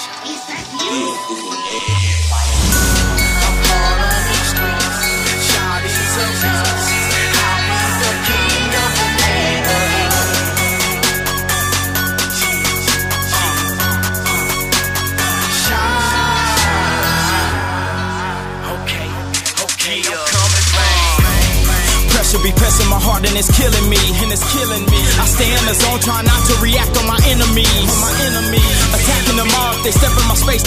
Is that you? Pressure be pressing my heart and it's killing me, and it's killing me. I stay in the zone, trying not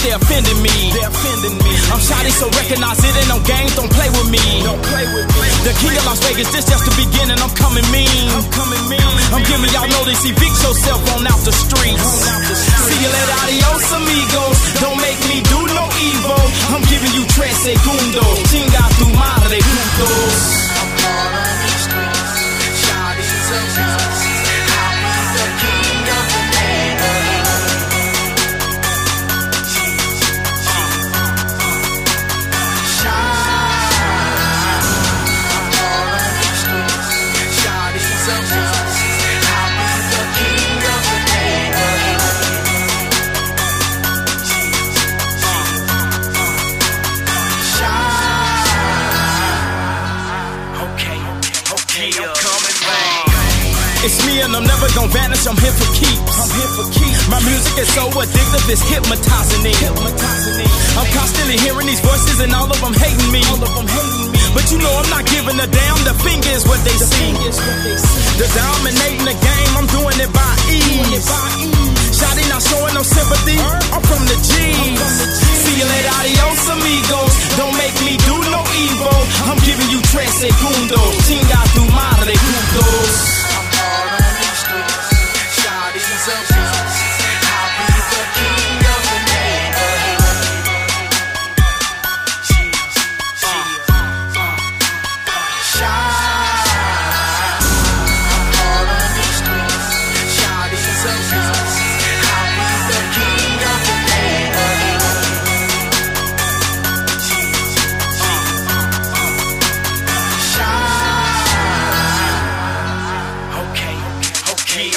in my space, they offending me. They offending me. I'm Shotty, so recognize it no games. Don't play with me. Don't play with me. The king of Las Vegas, this just the beginning. I'm coming mean. I'm coming back. It's me and I'm never gonna vanish. I'm here for keeps. I'm here for keeps. My music is so addictive, it's hypnotizing me. Hypnotizing me. I'm constantly hearing these voices and all of them hating me. All of them hating me. But you know I'm not giving a damn. The finger is what they see. The dominating the game. I'm doing it by Grinding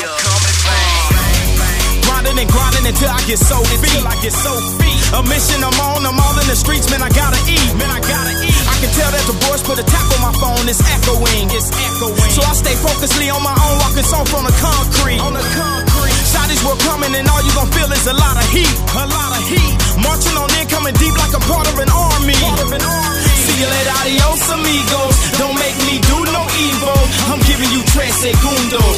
and grinding until I get so beat. I get so beat. A mission I'm on, I'm all in the streets, man. I gotta eat, man. I gotta eat. I can tell that the boys put a tap on my phone. It's echoing, it's echoing. So I stay focusedly on my own, walking song from the concrete. On the concrete. Shotties will coming, and all you gon' feel is a lot of heat, a lot of heat. Marching on in, coming deep like I'm part of an army. Part of an army. See you later, adios amigos. Don't make me do no evil. I'm giving you tres segundos.